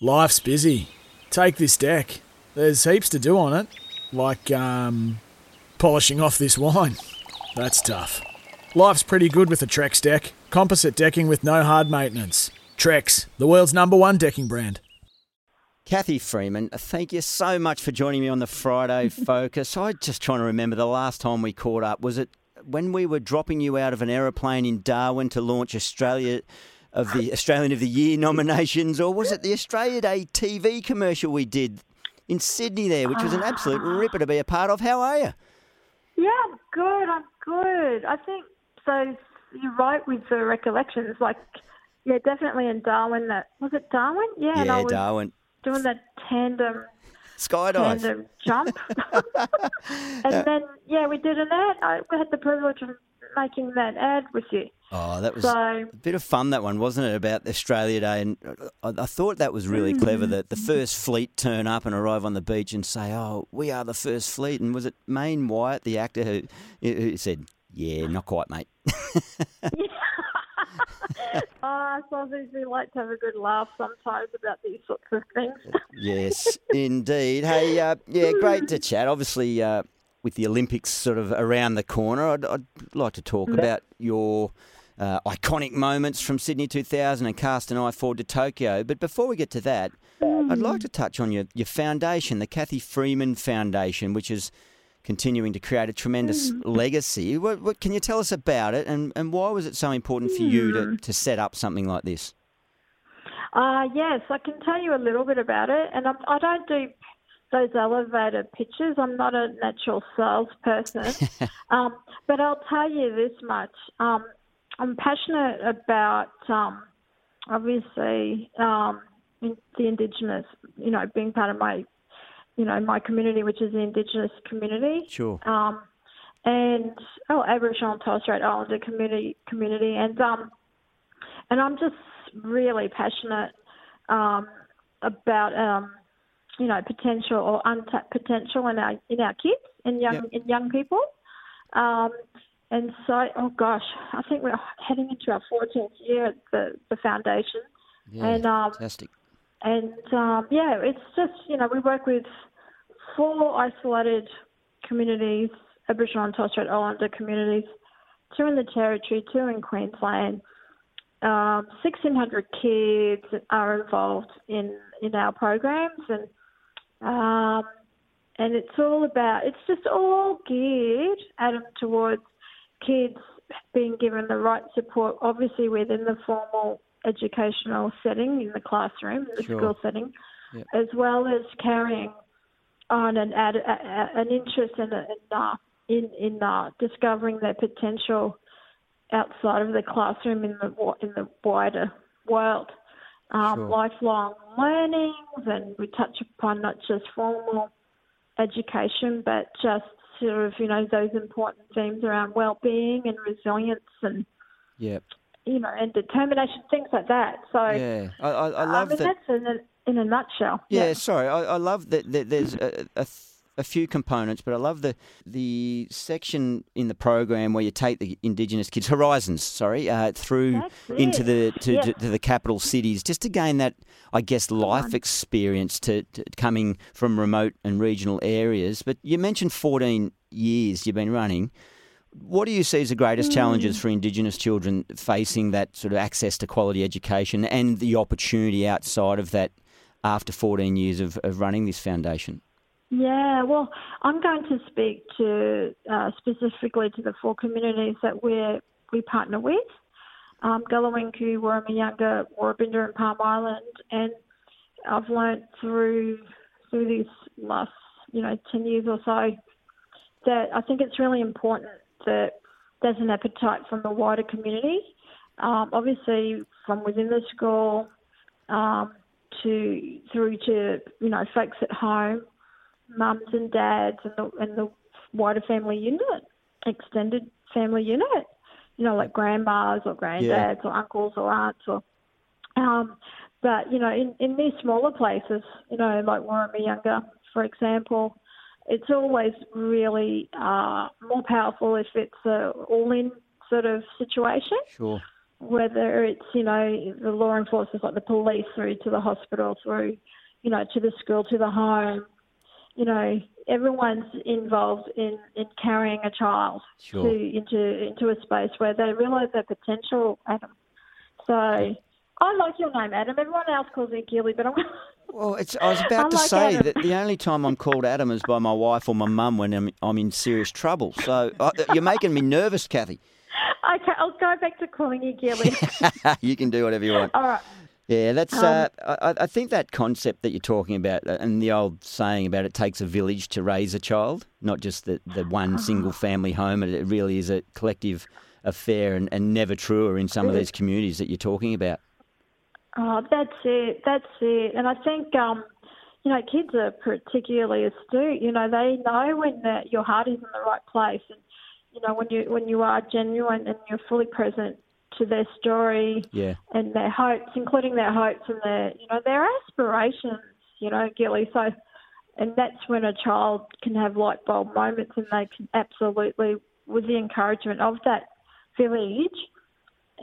Life's busy. Take this deck. There's heaps to do on it, like um, polishing off this wine. That's tough. Life's pretty good with a Trex deck. Composite decking with no hard maintenance. Trex, the world's number one decking brand. Cathy Freeman, thank you so much for joining me on the Friday Focus. I'm just trying to remember the last time we caught up. Was it when we were dropping you out of an aeroplane in Darwin to launch Australia of the Australian of the Year nominations, or was it the Australia Day TV commercial we did in Sydney there, which was an absolute ah. ripper to be a part of? How are you? Yeah, I'm good. I'm good. I think so. You're right with the recollections. Like, yeah, definitely in Darwin. That was it. Darwin. Yeah, and I was Darwin. doing that tandem Skydive. tandem jump, and then yeah, we did an ad. I we had the privilege of making that ad with you. Oh, that was So a bit of fun, that one, wasn't it, about Australia Day? And I, I thought that was really clever that the first fleet turn up and arrive on the beach and say, oh, we are the first fleet. And was it Meyne Wyatt, the actor, who, who said, yeah, not quite, mate. oh, I suppose we like to have a good laugh sometimes about these sorts of things. yes, indeed. Hey, uh, yeah, great to chat. Obviously, uh, with the Olympics sort of around the corner, I'd, I'd like to talk about your uh, iconic moments from Sydney 2000 and cast an eye forward to Tokyo. But before we get to that, I'd like to touch on your, your foundation, the Cathy Freeman Foundation, which is continuing to create a tremendous legacy. What, what can you tell us about it, and, and why was it so important for you to, to set up something like this? Uh, yes, I can tell you a little bit about it, and I'm, I don't do those elevator pitches. I'm not a natural salesperson, um, but I'll tell you this much: um, I'm passionate about um, obviously um, in, the Indigenous, you know, being part of my, you know, my community, which is the Indigenous community. Sure. Um, and oh, Aboriginal and Torres Strait Islander community community, and um, and I'm just really passionate um, about um, you know potential or untapped potential in our in our kids and young Yep. in young people. Um, and so, oh gosh, I think we're heading into our 14th year at the, the foundation. Yeah, And, um, fantastic. And um, yeah, it's just, you know, we work with four isolated communities, Aboriginal and Torres Strait Islander communities, two in the Territory, two in Queensland. Um, 1,600 kids are involved in, in our programs, and um, and it's all about, it's just all geared, Adam, towards kids being given the right support, obviously within the formal educational setting in the classroom, the Sure. school setting, Yep. as well as carrying on an ad, an interest in in uh, in, in uh, discovering their potential outside of the classroom in the in the wider world. Um, Sure. Lifelong learnings, and we touch upon not just formal education, but just sort of you know those important themes around well-being and resilience and Yeah. you know and determination, things like that. So Yeah, I, I, I I love mean that. that's in a, in a nutshell. Yeah, sorry, I, I love that, that there's a, a, a few components, but I love the the section in the program where you take the Indigenous kids, Horizons, sorry, uh, through into the to, to, to the capital cities, just to gain that, I guess, life experience to, to coming from remote and regional areas. But you mentioned 14 years you've been running. What do you see as the greatest challenges Hmm. for Indigenous children facing that sort of access to quality education and the opportunity outside of that after 14 years of, of running this foundation? Yeah, well, I'm going to speak to uh, specifically to the four communities that we we partner with: um, Galiwin'ku, Wurrumiyanga, Woorabinda, and Palm Island. And I've learnt through through these last you know ten years or so that I think it's really important that there's an appetite from the wider community. Um, obviously, from within the school, um, to through to you know folks at home, mums and dads, and the and the wider family unit, extended family unit. You know, like grandmas or granddads Yeah. or uncles or aunts or. Um, but you know, in in these smaller places, you know, like Wurrumiyanga, for example, it's always really uh, more powerful if it's a all-in sort of situation Sure. whether it's you know the law enforcement like the police through to the hospital through you know to the school to the home you know everyone's involved in, in carrying a child Sure. to into into a space where they realise their potential adam so I like your name Adam everyone else calls me Gilly but I'm Well, it's, I was about I to like say Adam. that the only time I'm called Adam is by my wife or my mum when I'm, I'm in serious trouble. So uh, you're making me nervous, Cathy. okay I'll go back to calling you Gilly you can do whatever you want. all right Yeah, that's. Um, uh, I, I think that concept that you're talking about, uh, and the old saying about it takes a village to raise a child, not just the, the one single family home. It, it really is a collective affair, and, and never truer in some of these communities that you're talking about. Oh, that's it. That's it. And I think, um, you know, kids are particularly astute. You know, they know when the, your heart is in the right place, and you know when you when you are genuine and you're fully present to their story Yeah, and their hopes, including their hopes and their you know their aspirations. You know, Gilly. So, and that's when a child can have light bulb moments, and they can absolutely, with the encouragement of that village,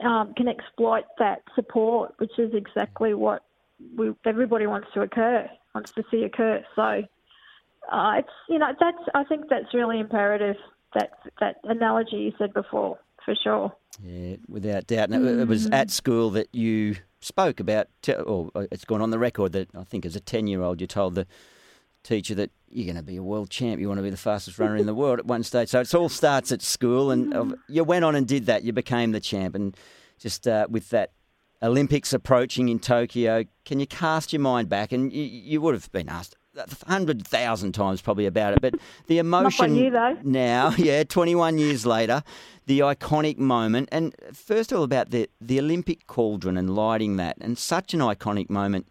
um, can exploit that support, which is exactly what we, everybody wants to occur, wants to see occur. So, uh, it's you know that's I think that's really imperative. That that analogy you said before, for sure. yeah, without doubt. And it, it was at school that you spoke about, te- or uh, it's gone on the record that I think as a 10 year old you told the teacher that you're going to be a world champ, you want to be the fastest runner in the world at one stage. So it all starts at school, and uh, you went on and did that. You became the champ, and just uh, with that Olympics approaching in Tokyo, can you cast your mind back? And you, you would have been asked hundred thousand times probably about it, but the emotion you, now, yeah, 21 years later, the iconic moment, and first of all about the the Olympic cauldron and lighting that, and such an iconic moment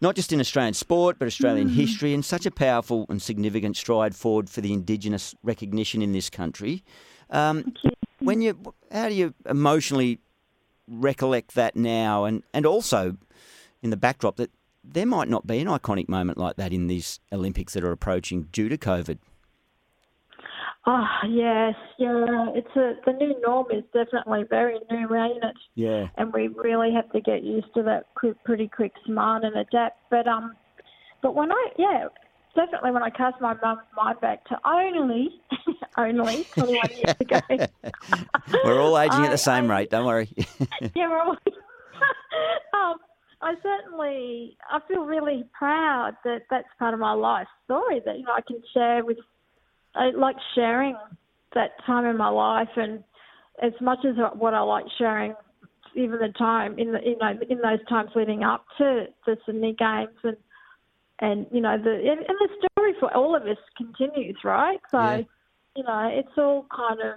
not just in Australian sport, but Australian history, and such a powerful and significant stride forward for the Indigenous recognition in this country. Um, when you, how do you emotionally recollect that now, and and also in the backdrop that there might not be an iconic moment like that in these Olympics that are approaching due to COVID. Oh yes, yeah. It's a the new norm is definitely very new, ain't it? Yeah, and we really have to get used to that quick, pretty quick smart and adapt. But um, but when I yeah, definitely when I cast my mum's mind back to only only 21 years ago. we're all aging at the same I- rate. Don't worry. yeah, we're all. um, I certainly I feel really proud that that's part of my life story that you know I can share with. I like sharing that time in my life, and as much as what I like sharing, even the time in the you know in those times leading up to the Sydney Games, and and you know the and and the story for all of us continues, right? So Yeah. you know it's all kind of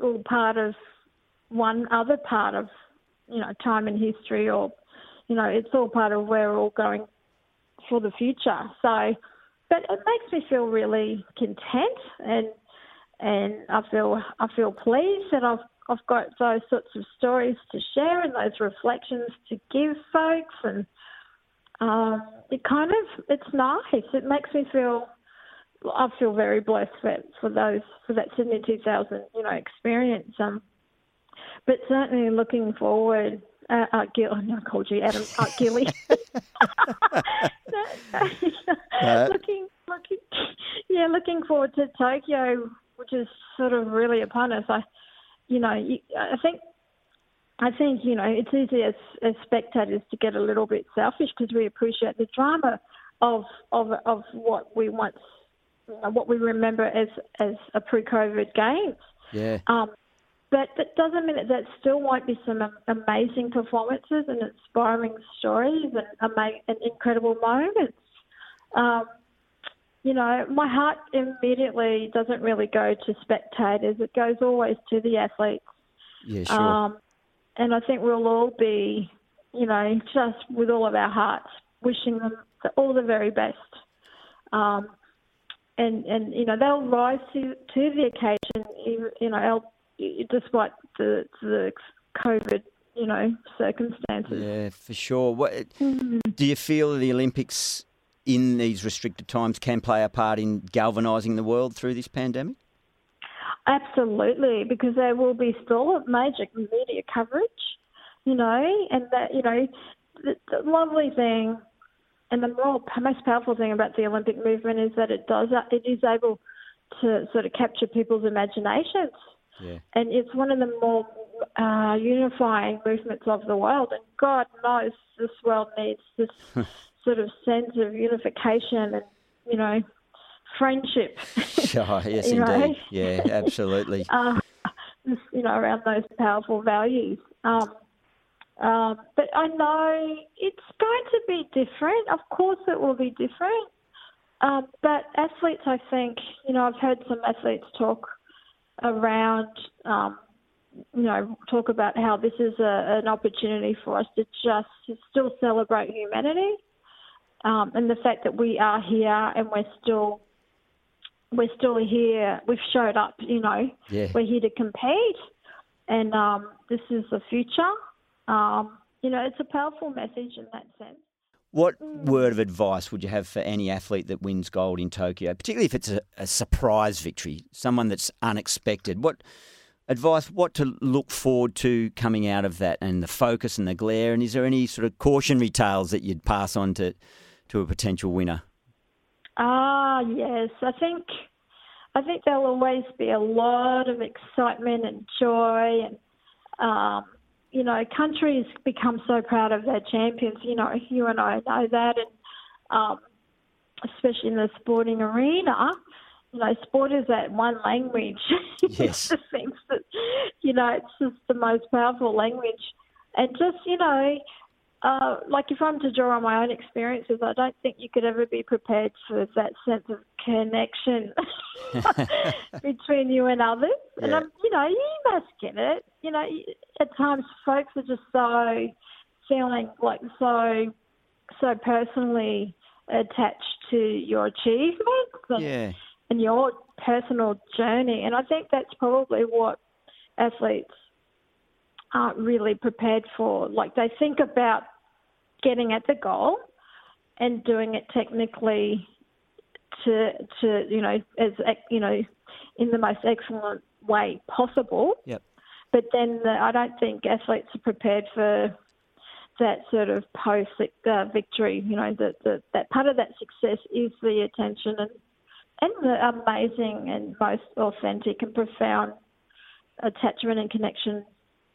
all part of one other part of you know time in history or you know it's all part of where we're all going for the future. So but it makes me feel really content and and I feel I feel pleased that I've I've got those sorts of stories to share and those reflections to give folks. And um, it kind of it's nice. It makes me feel I feel very blessed for, for those for that Sydney 2000 you know experience. Um but certainly looking forward. Uh, uh, Gil, I called you Adam uh, Gilly. Uh, looking, looking, yeah, looking forward to Tokyo, which is sort of really upon us. I, you know, I think, I think you know, it's easy as, as spectators to get a little bit selfish because we appreciate the drama of of of what we once, what we remember as as a pre-COVID games. yeah. Um, but that doesn't mean that there still won't be some amazing performances and inspiring stories and, and incredible moments. Um, you know, my heart immediately doesn't really go to spectators. It goes always to the athletes. Yeah, sure. Um, and I think we'll all be, you know, just with all of our hearts wishing them all the very best. Um, and and you know they'll rise to to the occasion. You know, despite the the COVID you know circumstances. Yeah, for sure. What Mm. do you feel the Olympics in these restricted times can play a part in galvanising the world through this pandemic? Absolutely, because there will be still major media coverage, you know, and that you know, the, the lovely thing and the more most powerful thing about the Olympic movement is that it does it is able to sort of capture people's imaginations, Yeah. and it's one of the more uh, unifying movements of the world. And God knows this world needs this sort of sense of unification and you know friendship. Sure, yes, You know? indeed. Yeah, absolutely. uh, you know, around those powerful values. Um, um, but I know it's going to be different. Of course, it will be different. Um, but athletes, I think, you know, I've heard some athletes talk around, um, you know, talk about how this is a, an opportunity for us to just to still celebrate humanity um, and the fact that we are here and we're still we're still here. We've showed up, you know. Yeah. We're here to compete, and um, this is the future. Um, you know, it's a powerful message in that sense. What word of advice would you have for any athlete that wins gold in Tokyo, particularly if it's a, a surprise victory, someone that's unexpected? What advice, what to look forward to coming out of that and the focus and the glare? And is there any sort of cautionary tales that you'd pass on to, to a potential winner? Ah, yes. I think I think there'll always be a lot of excitement and joy, and um, you know, countries become so proud of their champions. You know, you and I know that, and um, especially in the sporting arena. You know, sport is that one language. Yes. that, you know, it's just the most powerful language. And just, you know, uh, like if I'm to draw on my own experiences, I don't think you could ever be prepared for that sense of connection between you and others. And Yeah. um, you know, you must get it. You know, at times folks are just so feeling like so so personally attached to your achievements and, Yeah. and your personal journey. And I think that's probably what athletes aren't really prepared for. Like they think about getting at the goal and doing it technically to to you know as you know in the most excellent way possible. Yep. But then the, I don't think athletes are prepared for that sort of post uh, victory. You know that that that part of that success is the attention and and the amazing and most authentic and profound attachment and connection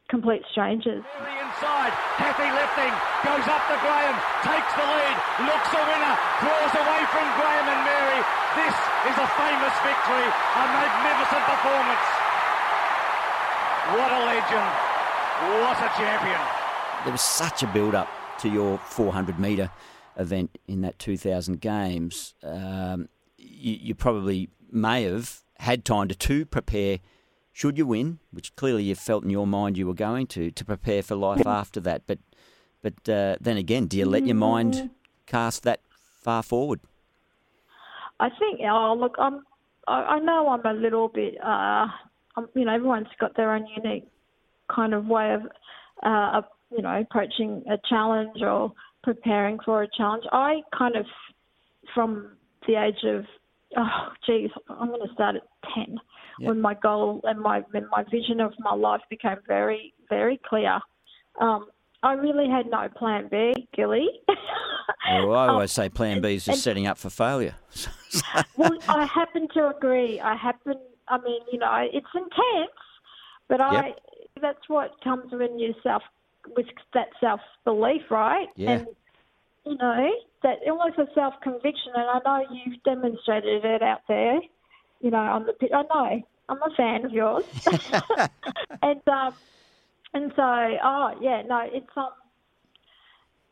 complete strangers. Merry inside, Cathy lifting, goes up to Graham, takes the lead, looks a winner, draws away from Graham and Merry. This is a famous victory, a magnificent performance. What a legend, what a champion. There was such a build up to your 400 metre event in that 2000 Games. Um, you, you probably may have had time to, to prepare, should you win, which clearly you felt in your mind you were going to, to prepare for life after that. But, but uh, then again, do you let your mind cast that far forward? I think, oh, look, I'm, I, I know I'm a little bit, uh, I'm, you know, everyone's got their own unique kind of way of, uh, of, you know, approaching a challenge or preparing for a challenge. I kind of, from the age of, oh, geez, I'm going to start at 10 Yeah. when my goal and my, when my vision of my life became very, very clear. Um, I really had no plan B, Gilly. Well, I Um, always say Plan B is just and- setting up for failure. well, I happen to agree. I happen. I mean, you know, it's intense, but I. That's what comes when you self with that self belief, right? Yeah. And you know that almost a self conviction, and I know you've demonstrated it out there. You know, on the pit. I know. I'm a fan of yours. and um, and so, oh yeah, no, it's um.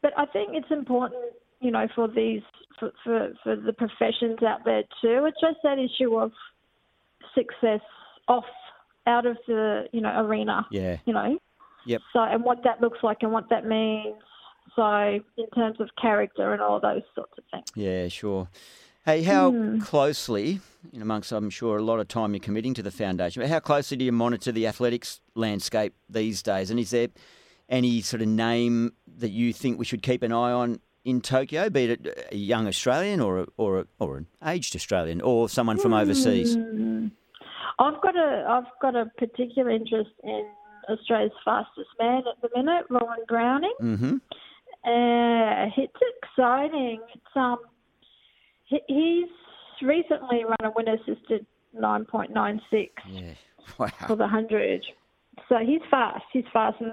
But I think it's important, you know, for these for, for, for the professions out there too. It's just that issue of success off out of the you know arena. Yeah. You know. Yep. So and what that looks like and what that means. So, in terms of character and all those sorts of things. Yeah, sure. Hey, how Hmm. closely, amongst, I'm sure, a lot of time you're committing to the foundation, but how closely do you monitor the athletics landscape these days? And is there any sort of name that you think we should keep an eye on in Tokyo, be it a young Australian or a, or a, or an aged Australian or someone from overseas? Hmm. I've got a I've got a particular interest in Australia's fastest man at the minute, Rohan Browning. Mm-hmm. Uh, it's exciting. It's um, he, he's recently run a winner assisted nine point nine six Yeah. for the hundred. So he's fast. He's fast, and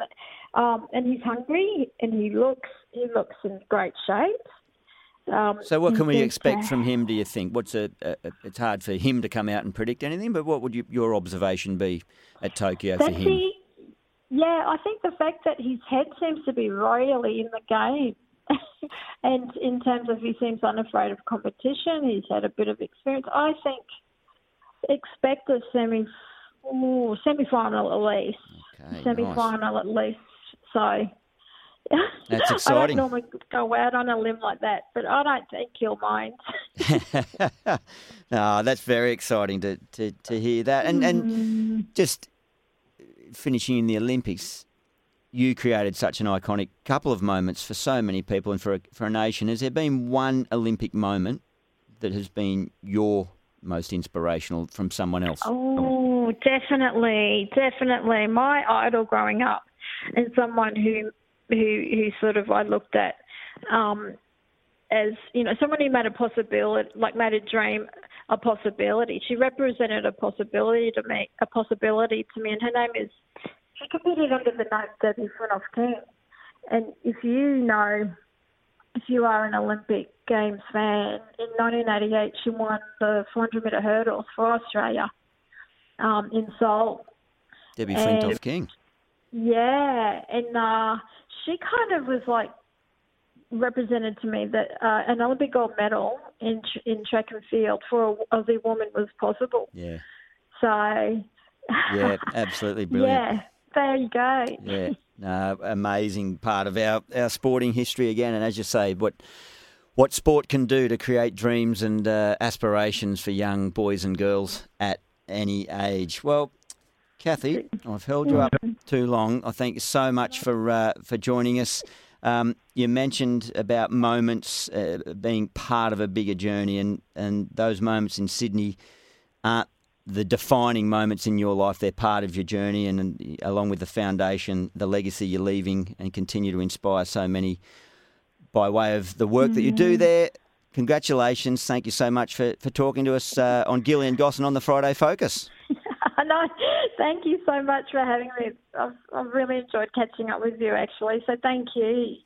um, and he's hungry, and he looks he looks in great shape. Um, So, what can we expect from him? Do you think? What's a, a? a- It's hard for him to come out and predict anything, but what would you, your observation be at Tokyo for him? he, yeah, I think the fact that his head seems to be really in the game, and in terms of he seems unafraid of competition, he's had a bit of experience. I think expect a semi, ooh, semi final at least, Okay, semi nice. final at least. So. That's I don't normally go out on a limb like that, but I don't think he'll mind. no, that's very exciting to, to, to hear that. And Mm. and just finishing in the Olympics, you created such an iconic couple of moments for so many people and for a, for a nation. Has there been one Olympic moment that has been your most inspirational from someone else? Oh, definitely, definitely. My idol growing up, and someone who who who sort of I looked at um, as you know someone who made a possibility, like made a dream a possibility. She represented a possibility to me, a possibility to me, and her name is. She competed under the name Debbie Flintoff King, and if you know if you are an Olympic Games fan, in 1988 she won the 400 metre hurdles for Australia um, in Seoul. Debbie and- King. Yeah, and uh, she kind of was like represented to me that uh, an Olympic gold medal in in track and field for a Aussie woman was possible. Yeah, So yeah, absolutely brilliant. yeah, there you go. Yeah, no, amazing part of our, our sporting history again. And as you say, what what sport can do to create dreams and uh, aspirations for young boys and girls at any age. Well, Cathy, I've held you up too long. I thank you so much for uh, for joining us. Um, you mentioned about moments uh, being part of a bigger journey, and, and those moments in Sydney aren't the defining moments in your life. They're part of your journey, and, and along with the foundation, the legacy you're leaving, and continue to inspire so many by way of the work that you do there. Congratulations. Thank you so much for, for talking to us uh, on Gillian Gosson on the Friday Focus. no, thank you so much for having me. I've, I've really enjoyed catching up with you, actually. So thank you.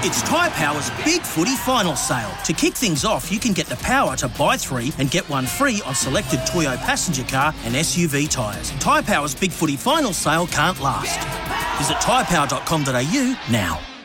It's Tyre Power's Big Footy Final Sale. To kick things off, you can get the power to buy three and get one free on selected Toyo passenger car and SUV tyres. Tyre Power's Big Footy Final Sale can't last. Visit tyrepower.com.au now.